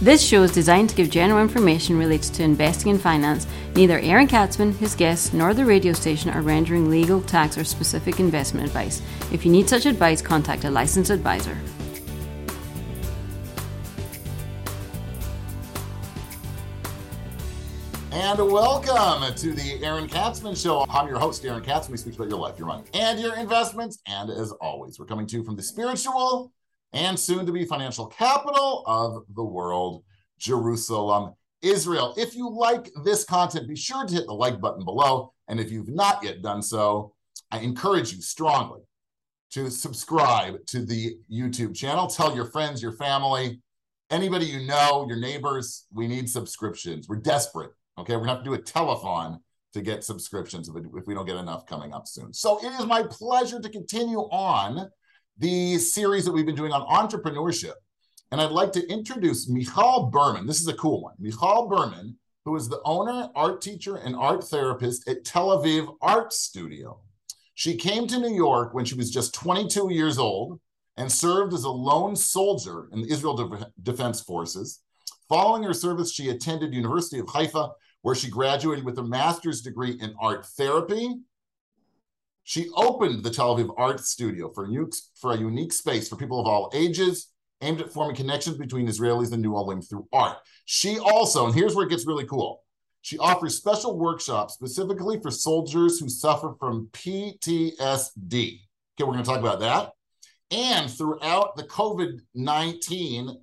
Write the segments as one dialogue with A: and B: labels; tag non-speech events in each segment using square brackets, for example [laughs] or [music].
A: This show is designed to give general information related to investing and finance. Neither Aaron Katzman, his guests, nor the radio station are rendering legal, tax, or specific investment advice. If you need such advice, contact a licensed advisor.
B: And welcome to the Aaron Katzman Show. I'm your host, Aaron Katzman. We speak about your life, your money, and your investments. And as always, we're coming to you from the spiritual and soon to be financial capital of the world, Jerusalem, Israel. If you like this content, be sure to hit the like button below. And if you've not yet done so, I encourage you strongly to subscribe to the YouTube channel. Tell your friends, your family, anybody you know, your neighbors, we need subscriptions. We're desperate. Okay. We're going to have to do a telethon to get subscriptions if we don't get enough coming up soon. So it is my pleasure to continue on the series that we've been doing on entrepreneurship. And I'd like to introduce Michal Berman. This is a cool one. Michal Berman, who is the owner, art teacher, and art therapist at Tel Aviv Art Studio. She came to New York when she was just 22 years old and served as a lone soldier in the Israel De- Defense Forces. Following her service, she attended University of Haifa, where she graduated with a master's degree in art therapy she opened the Tel Aviv Art Studio for a, unique, for a unique space for people of all ages, aimed at forming connections between Israelis and New Olim through art. She also, and here's where it gets really cool, she offers special workshops specifically for soldiers who suffer from PTSD. Okay, we're going to talk about that. And throughout the COVID 19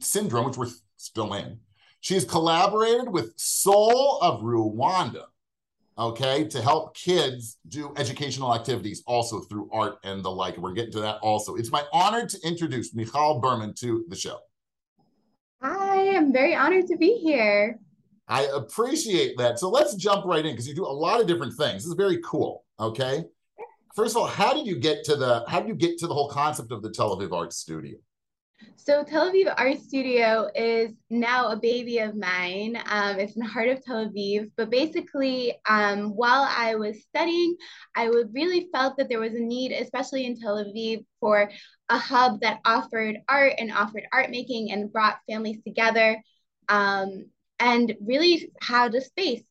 B: syndrome, which we're still in, she's collaborated with Soul of Rwanda okay, to help kids do educational activities also through art and the like. We're getting to that also. It's my honor to introduce Michal Berman to the show.
C: Hi, I'm very honored to be here.
B: I appreciate that. So let's jump right in because you do a lot of different things. This is very cool. Okay. First of all, how did you get to the how did you get to the whole concept of the Tel Aviv Art Studio?
C: So Tel Aviv Art Studio is now a baby of mine. Um, it's in the heart of Tel Aviv. But basically, um, while I was studying, I really felt that there was a need, especially in Tel Aviv, for a hub that offered art and offered art making and brought families together um, and really had a space.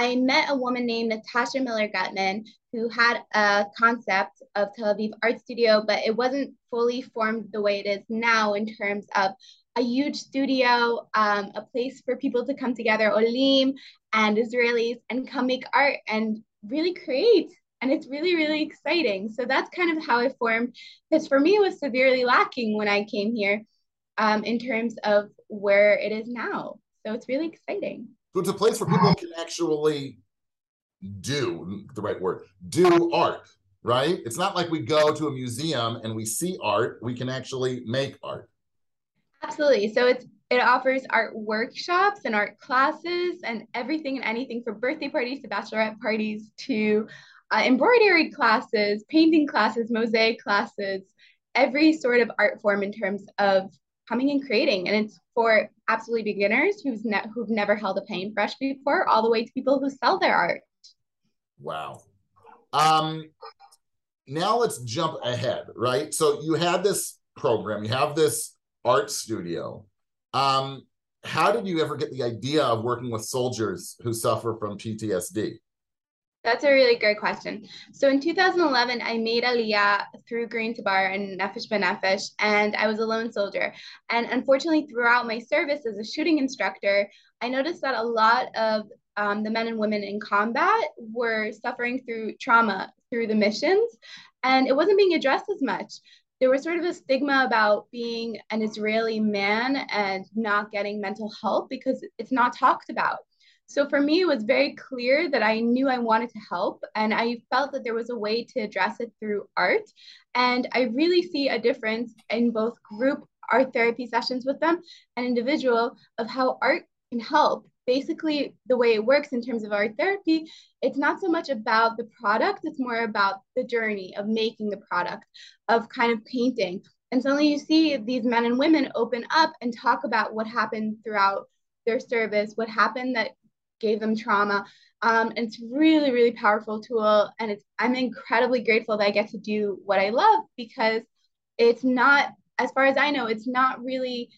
C: I met a woman named Natasha Miller Gutman who had a concept of Tel Aviv Art Studio, but it wasn't fully formed the way it is now in terms of a huge studio, um, a place for people to come together, Olim and Israelis, and come make art and really create. And it's really, really exciting. So that's kind of how it formed. Because for me, it was severely lacking when I came here um, in terms of where it is now. So it's really exciting.
B: So it's a place where people can actually do the right word do art right? It's not like we go to a museum and we see art we can actually make art.
C: Absolutely. So it's it offers art workshops and art classes and everything and anything from birthday parties to bachelorette parties to uh, embroidery classes painting classes mosaic classes every sort of art form in terms of coming and creating and it's for absolutely beginners who's ne- who've never held a paintbrush before all the way to people who sell their art
B: Wow. Um, now let's jump ahead, right? So you had this program, you have this art studio. Um, how did you ever get the idea of working with soldiers who suffer from PTSD?
C: That's a really great question. So in 2011, I made Aliyah through Garin Tzabar and Nefesh B'Nefesh, and I was a lone soldier. And unfortunately, throughout my service as a shooting instructor, I noticed that a lot of um, the men and women in combat were suffering through trauma through the missions, and it wasn't being addressed as much. There was sort of a stigma about being an Israeli man and not getting mental health because it's not talked about. So for me, it was very clear that I knew I wanted to help, and I felt that there was a way to address it through art. And I really see a difference in both group art therapy sessions with them and individual of how art can help basically the way it works in terms of art therapy it's not so much about the product it's more about the journey of making the product of kind of painting and suddenly you see these men and women open up and talk about what happened throughout their service what happened that gave them trauma um, and it's really really powerful tool and it's i'm incredibly grateful that i get to do what i love because it's not as far as i know it's not really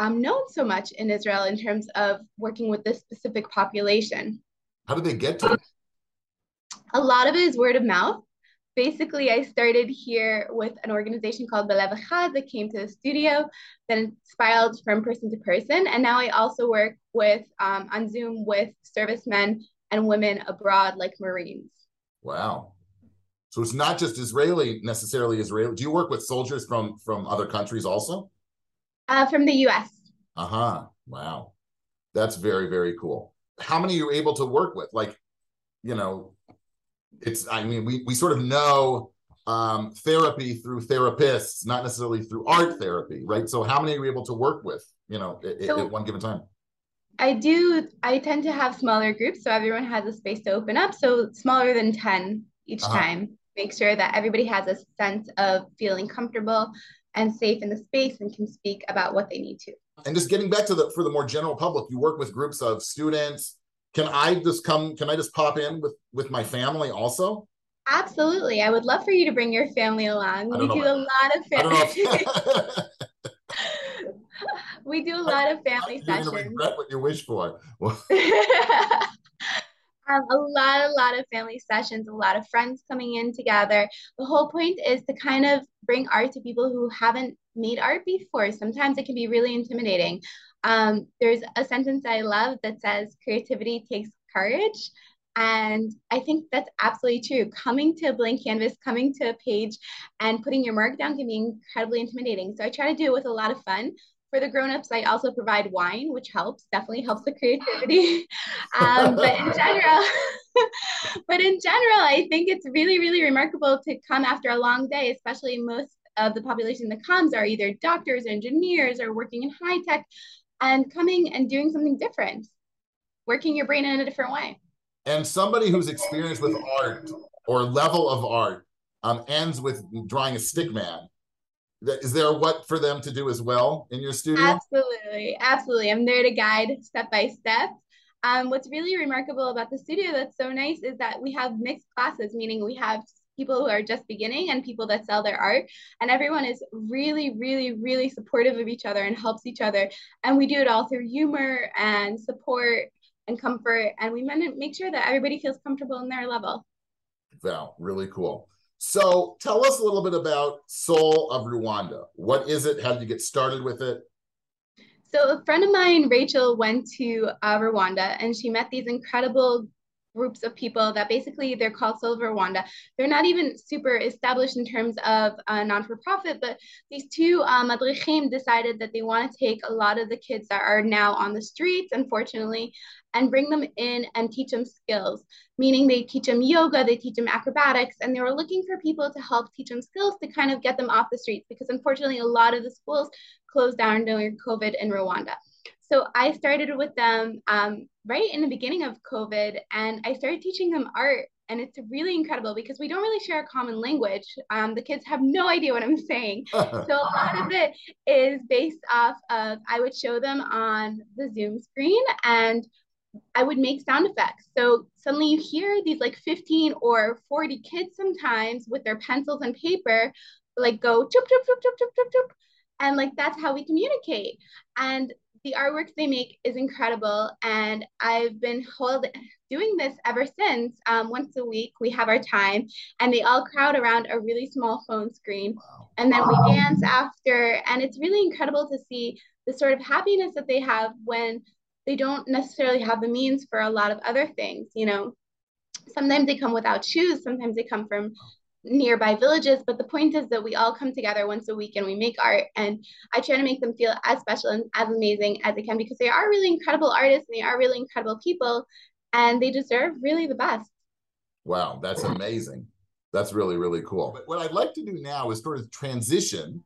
C: um, known so much in Israel in terms of working with this specific population.
B: How did they get to it?
C: A lot of it is word of mouth. Basically, I started here with an organization called Belev Echad that came to the studio, then spiraled from person to person. And now I also work with um, on Zoom with servicemen and women abroad, like Marines.
B: Wow. So it's not just Israeli necessarily Israeli. Do you work with soldiers from from other countries also?
C: Uh, from the U.S.
B: Uh huh. Wow, that's very very cool. How many are you able to work with? Like, you know, it's. I mean, we we sort of know um, therapy through therapists, not necessarily through art therapy, right? So, how many are you able to work with? You know, at, at one given time.
C: I do. I tend to have smaller groups, so everyone has a space to open up. So smaller than ten each uh-huh. time make sure that everybody has a sense of feeling comfortable and safe in the space and can speak about what they need to.
B: And just getting back to the for the more general public, you work with groups of students. Can I just come? Can I just pop in with with my family also?
C: Absolutely, I would love for you to bring your family along. [laughs] [laughs] We do a lot of family. we do a lot of family
B: You're
C: sessions.
B: Regret what you wish for. [laughs]
C: um, a lot, a lot of family sessions, a lot of friends coming in together. The whole point is to kind of bring art to people who haven't made art before. Sometimes it can be really intimidating. Um, there's a sentence I love that says, creativity takes courage. And I think that's absolutely true. Coming to a blank canvas, coming to a page, and putting your mark down can be incredibly intimidating. So I try to do it with a lot of fun for the grown-ups i also provide wine which helps definitely helps the creativity [laughs] um, but in general [laughs] but in general i think it's really really remarkable to come after a long day especially most of the population that comes are either doctors or engineers or working in high tech and coming and doing something different working your brain in a different way
B: and somebody who's experienced with art or level of art um, ends with drawing a stick man is there what for them to do as well in your studio?
C: Absolutely, absolutely. I'm there to guide step by step. Um, what's really remarkable about the studio that's so nice is that we have mixed classes, meaning we have people who are just beginning and people that sell their art. And everyone is really, really, really supportive of each other and helps each other. And we do it all through humor and support and comfort. And we make sure that everybody feels comfortable in their level.
B: Wow, really cool. So tell us a little bit about Soul of Rwanda. What is it? How did you get started with it?
C: So a friend of mine, Rachel, went to uh, Rwanda and she met these incredible groups of people that basically they're called Silver Rwanda. They're not even super established in terms of a non-for-profit, but these two um, madrichim decided that they want to take a lot of the kids that are now on the streets, unfortunately, and bring them in and teach them skills, meaning they teach them yoga, they teach them acrobatics, and they were looking for people to help teach them skills to kind of get them off the streets because unfortunately a lot of the schools closed down during COVID in Rwanda. So I started with them um, right in the beginning of COVID and I started teaching them art. And it's really incredible because we don't really share a common language. Um, the kids have no idea what I'm saying. [laughs] so a lot of it is based off of I would show them on the Zoom screen and I would make sound effects. So suddenly you hear these like 15 or 40 kids sometimes with their pencils and paper, like go chup, chup, chup, chup, chup, chup, chup. And like that's how we communicate. And the artwork they make is incredible. And I've been hold, doing this ever since. Um, once a week, we have our time, and they all crowd around a really small phone screen. Wow. And then we dance after. And it's really incredible to see the sort of happiness that they have when they don't necessarily have the means for a lot of other things. You know, sometimes they come without shoes, sometimes they come from nearby villages but the point is that we all come together once a week and we make art and i try to make them feel as special and as amazing as they can because they are really incredible artists and they are really incredible people and they deserve really the best.
B: Wow that's amazing. That's really really cool. But what i'd like to do now is sort of transition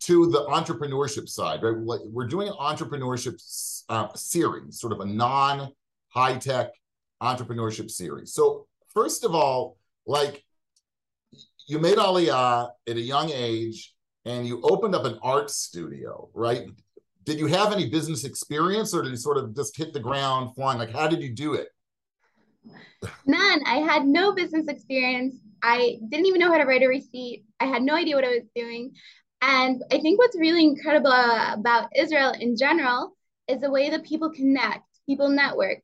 B: to the entrepreneurship side right? We're doing an entrepreneurship uh, series sort of a non high tech entrepreneurship series. So first of all like you made Aliyah at a young age and you opened up an art studio, right? Did you have any business experience or did you sort of just hit the ground flying? Like, how did you do it?
C: None. I had no business experience. I didn't even know how to write a receipt. I had no idea what I was doing. And I think what's really incredible about Israel in general is the way that people connect, people network.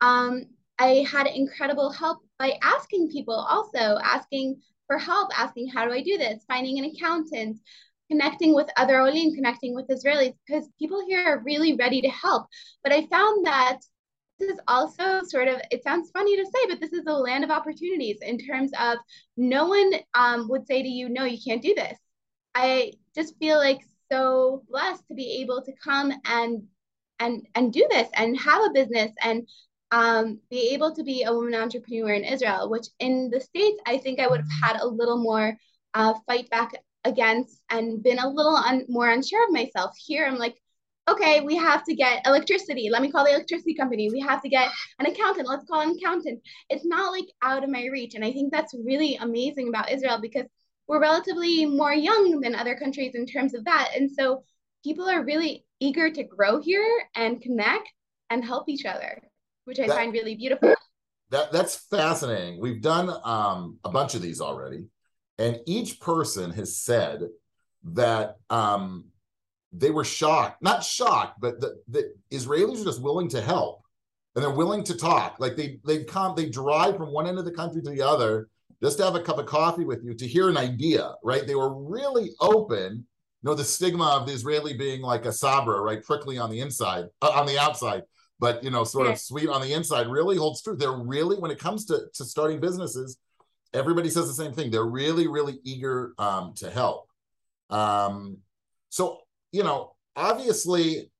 C: Um, I had incredible help by asking people also, asking for help, asking, how do I do this? Finding an accountant, connecting with other Olim, connecting with Israelis, because people here are really ready to help. But I found that this is also sort of, it sounds funny to say, but this is a land of opportunities in terms of no one um, would say to you, no, you can't do this. I just feel like so blessed to be able to come and and and do this and have a business and um, be able to be a woman entrepreneur in Israel, which in the States, I think I would have had a little more uh, fight back against and been a little un- more unsure of myself. Here, I'm like, okay, we have to get electricity. Let me call the electricity company. We have to get an accountant. Let's call an accountant. It's not like out of my reach. And I think that's really amazing about Israel because we're relatively more young than other countries in terms of that. And so people are really eager to grow here and connect and help each other, which I that, find really beautiful.
B: That that's fascinating. We've done um, a bunch of these already, and each person has said that um, they were shocked, not shocked, but the, the Israelis are just willing to help and they're willing to talk. Like they they come, they drive from one end of the country to the other just to have a cup of coffee with you to hear an idea, right? They were really open. You know, the stigma of the Israeli being like a sabra, right? Prickly on the inside, uh, on the outside, but you know, sort yeah. of sweet on the inside really holds true. They're really, when it comes to, to starting businesses, everybody says the same thing. They're really, really eager um, to help. Um, so you know, obviously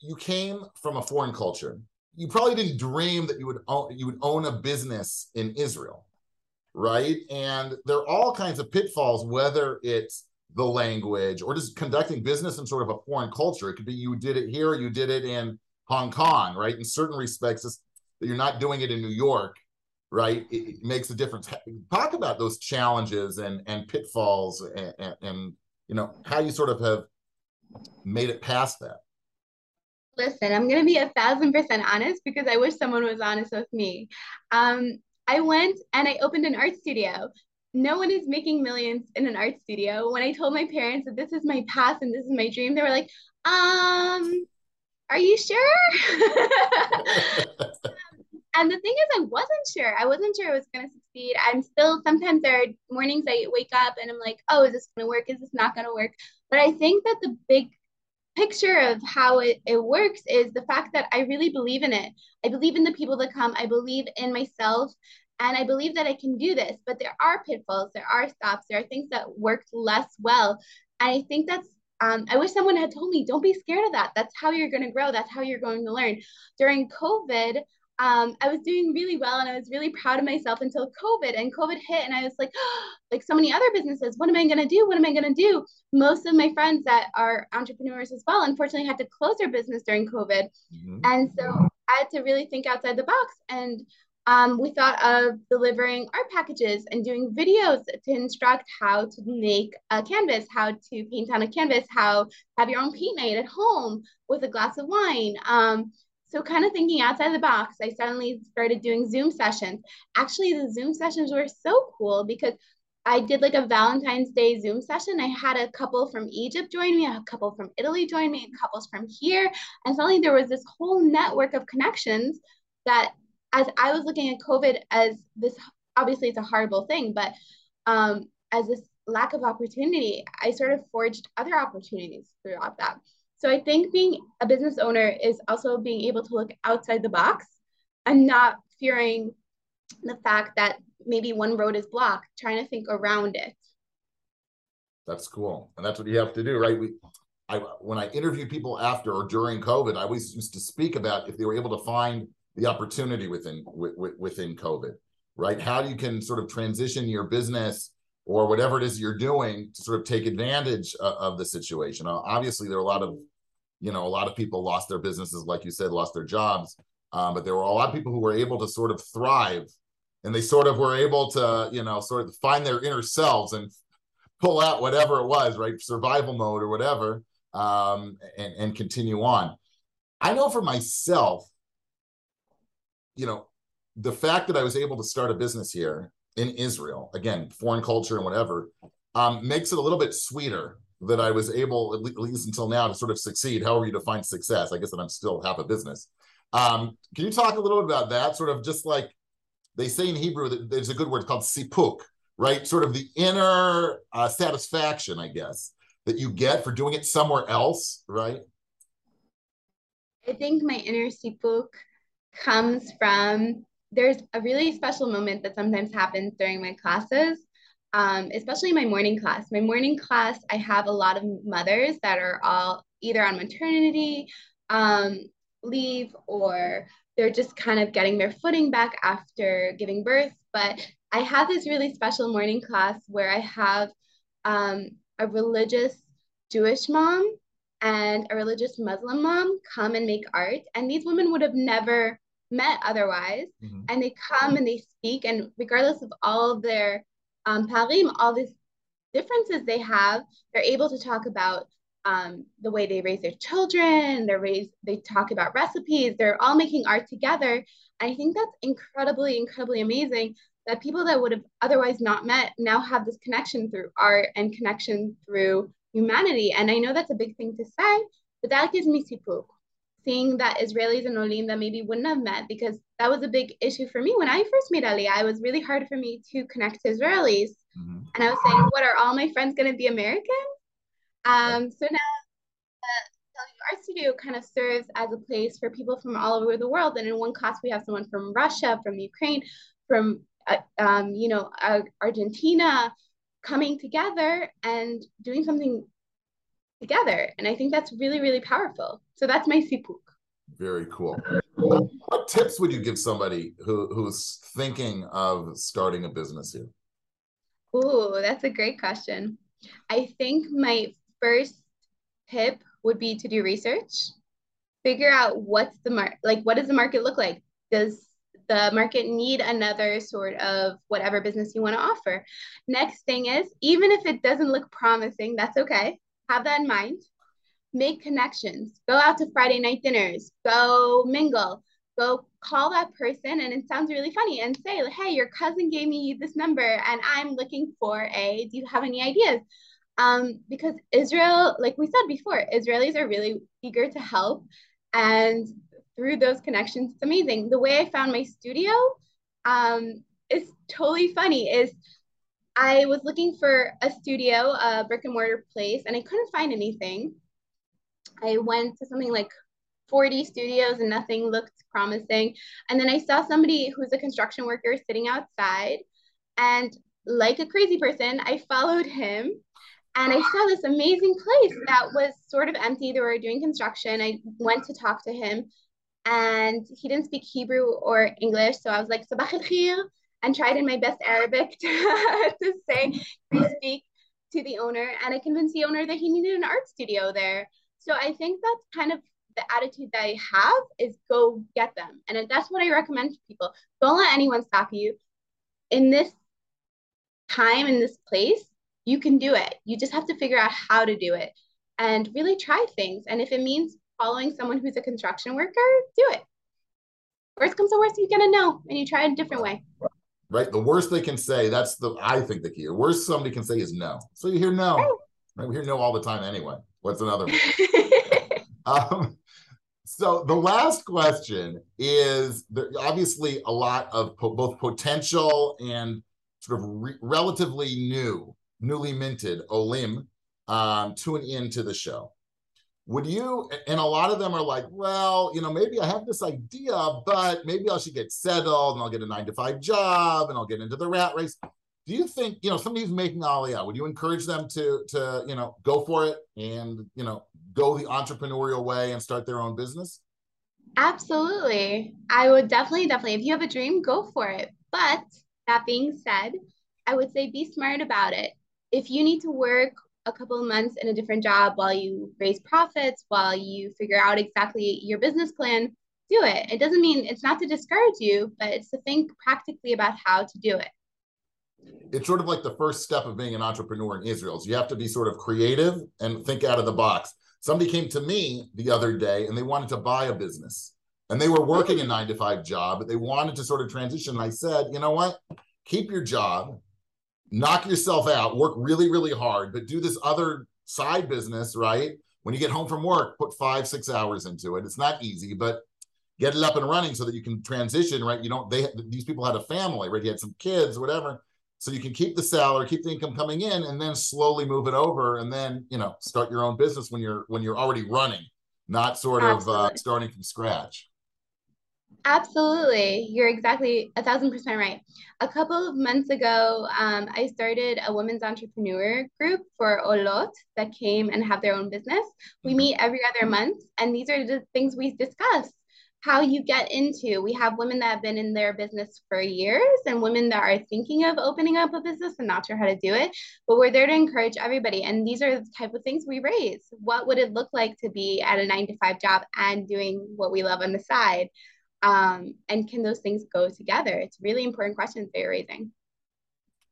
B: you came from a foreign culture. You probably didn't dream that you would own, you would own a business in Israel, right? And there are all kinds of pitfalls, whether it's the language or just conducting business in sort of a foreign culture. It could be you did it here, you did it in Hong Kong, right? In certain respects, that you're not doing it in New York, right? It, it, makes a difference. Talk about those challenges and and pitfalls and, and, and you know how you sort of have made it past that?
C: Listen, I'm gonna be a thousand percent honest because I wish someone was honest with me. Um, I went and I opened an art studio. No one is making millions in an art studio. When I told my parents that this is my path and this is my dream, they were like, um, are you sure? [laughs] Um, and the thing is, I wasn't sure. I wasn't sure I was going to succeed. I'm still, sometimes there are mornings I wake up and I'm like, oh, is this going to work? Is this not going to work? But I think that the big picture of how it, it works is the fact that I really believe in it. I believe in the people that come. I believe in myself. And I believe that I can do this. But there are pitfalls, there are stops, there are things that worked less well. And I think that's um, I wish someone had told me, don't be scared of that. That's how you're going to grow. That's how you're going to learn. During COVID, um, I was doing really well and I was really proud of myself until COVID and COVID hit. And I was like, oh, [gasps] like so many other businesses, what am I going to do? What am I going to do? Most of my friends that are entrepreneurs as well, unfortunately, had to close their business during COVID. Mm-hmm. And so I had to really think outside the box. And um, we thought of delivering art packages and doing videos to instruct how to make a canvas, how to paint on a canvas, how have your own paint night at home with a glass of wine. Um, so kind of thinking outside the box, I suddenly started doing Zoom sessions. Actually, the Zoom sessions were so cool because I did like a Valentine's Day Zoom session. I had a couple from Egypt join me, a couple from Italy join me, couples from here. And suddenly there was this whole network of connections that as I was looking at COVID as this, obviously it's a horrible thing, but um, as this lack of opportunity, I sort of forged other opportunities throughout that. So I think being a business owner is also being able to look outside the box and not fearing the fact that maybe one road is blocked, trying to think around it.
B: That's cool. And that's what you have to do, right? We I when I interviewed people after or during COVID, I always used to speak about if they were able to find the opportunity within within COVID, right? How you can sort of transition your business or whatever it is you're doing to sort of take advantage of, of the situation. Uh, obviously, there are a lot of, you know, a lot of people lost their businesses, like you said, lost their jobs. Um, but there were a lot of people who were able to sort of thrive, and they sort of were able to, you know, sort of find their inner selves and pull out whatever it was, right, survival mode or whatever, um, and and continue on. I know for myself, you know, the fact that I was able to start a business here in Israel, again, foreign culture and whatever, um, makes it a little bit sweeter that I was able, at least until now, to sort of succeed. However you define success, I guess that I'm still half a business. Um, can you talk a little bit about that? Sort of just like they say in Hebrew, that there's a good word called sipuk, right? Sort of the inner uh, satisfaction, I guess, that you get for doing it somewhere else, right?
C: I think my inner sipuk comes from there's a really special moment that sometimes happens during my classes, um, especially my morning class. My morning class, I have a lot of mothers that are all either on maternity um, leave or they're just kind of getting their footing back after giving birth. But I have this really special morning class where I have um, a religious Jewish mom and a religious Muslim mom come and make art. And these women would have never met otherwise. Mm-hmm. And they come and they speak, and regardless of all of their um, pa'arim, all these differences they have, they're able to talk about um, the way they raise their children. They're raised, they talk about recipes. They're all making art together. I think that's incredibly, incredibly amazing that people that would have otherwise not met now have this connection through art and connection through humanity. And I know that's a big thing to say, but that gives me sipuk seeing that Israelis and Olim that maybe wouldn't have met because that was a big issue for me when I first made Aliyah. It was really hard for me to connect to Israelis. Mm-hmm. And I was saying, what are all my friends going to be American? Um, so now the Art Studio kind of serves as a place for people from all over the world. And in one class, we have someone from Russia, from Ukraine, from uh, um, you know uh, Argentina, coming together and doing something together. And I think that's really, really powerful. So that's my sipuk.
B: Very cool. What tips would you give somebody who, who's thinking of starting a business here?
C: Oh, that's a great question. I think my first tip would be to do research. Figure out what's the market, like what does the market look like? Does the market need another sort of whatever business you want to offer? Next thing is, even if it doesn't look promising, that's okay. Have that in mind make connections, go out to Friday night dinners, go mingle, go call that person. And it sounds really funny and say, hey, your cousin gave me this number and I'm looking for a, do you have any ideas? Um, because Israel, like we said before, Israelis are really eager to help. And through those connections, it's amazing. The way I found my studio um, is totally funny is I was looking for a studio, a brick and mortar place, and I couldn't find anything. I went to something like 40 studios and nothing looked promising. And then I saw somebody who's a construction worker sitting outside. And like a crazy person, I followed him and I saw this amazing place that was sort of empty. They were doing construction. I went to talk to him and he didn't speak Hebrew or English. So I was like, Sabah al and tried in my best Arabic [laughs] to, to say, please speak to the owner. And I convinced the owner that he needed an art studio there. So I think that's kind of the attitude that I have is go get them. And that's what I recommend to people. Don't let anyone stop you. In this time, in this place, you can do it. You just have to figure out how to do it and really try things. And if it means following someone who's a construction worker, do it. Worst comes to worst, you get a no and you try a different way.
B: Right. The worst they can say, that's the I think the key. The worst somebody can say is no. So you hear no. Right. right? We hear no all the time anyway. What's another one? [laughs] um, so the last question is there obviously a lot of po- both potential and sort of re- relatively new, newly minted Olim um, tune into the show. Would you, and a lot of them are like, well, you know, maybe I have this idea, but maybe I should get settled and I'll get a nine to five job and I'll get into the rat race. Do you think you know somebody who's making aliyah would you encourage them to to you know go for it and you know go the entrepreneurial way and start their own business?
C: Absolutely. I would definitely definitely. If you have a dream go for it. But that being said i would say be smart about it. If you need to work a couple of months in a different job while you raise profits while you figure out exactly your business plan do it it doesn't mean it's not to discourage you but it's to think practically about how to do it
B: it's sort of like the first step of being an entrepreneur in Israel. So you have to be sort of creative and think out of the box. Somebody came to me the other day and they wanted to buy a business and they were working a mm. nine to five job, but they wanted to sort of transition. And I said, you know what? Keep your job, knock yourself out, work really, really hard, but do this other side business, right? When you get home from work, put five, six hours into it. It's not easy, but get it up and running so that you can transition, right? You don't, they, these people had a family, right? You had some kids, whatever. So you can keep the salary, keep the income coming in, and then slowly move it over, and then you know start your own business when you're when you're already running, not sort Absolutely. of uh, starting from scratch.
C: Absolutely. You're exactly a thousand percent right. A couple of months ago, um, I started a women's entrepreneur group for Olot that came and have their own business. We mm-hmm. meet every other month, and these are the things we discuss how you get into we have women that have been in their business for years and women that are thinking of opening up a business and not sure how to do it but we're there to encourage everybody and these are the type of things we raise what would it look like to be at a nine to five job and doing what we love on the side um, and can those things go together it's really important questions they're raising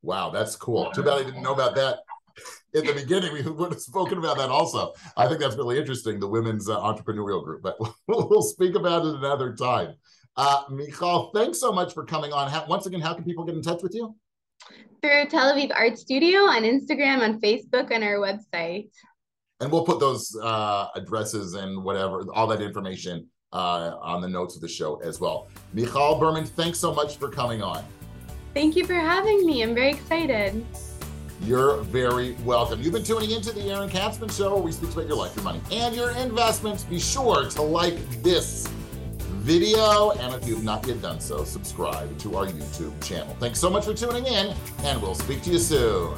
B: wow that's cool too bad i didn't know about that [laughs] in the beginning, we would have spoken about that also. I think that's really interesting, the women's uh, entrepreneurial group, but [laughs] we'll, we'll, speak about it another time. Uh, Michal, thanks so much for coming on. How, once again, how can people get in touch with you?
C: Through Tel Aviv Art Studio on Instagram, on Facebook, and our website.
B: And we'll put those uh, addresses and whatever, all that information uh, on the notes of the show as well. Michal Berman, thanks so much for coming on.
C: Thank you for having me. I'm very excited.
B: You're very welcome. You've been tuning into the Aaron Katzman Show, where we speak about your life, your money, and your investments. Be sure to like this video, and if you've not yet done so, subscribe to our YouTube channel. Thanks so much for tuning in, and we'll speak to you soon.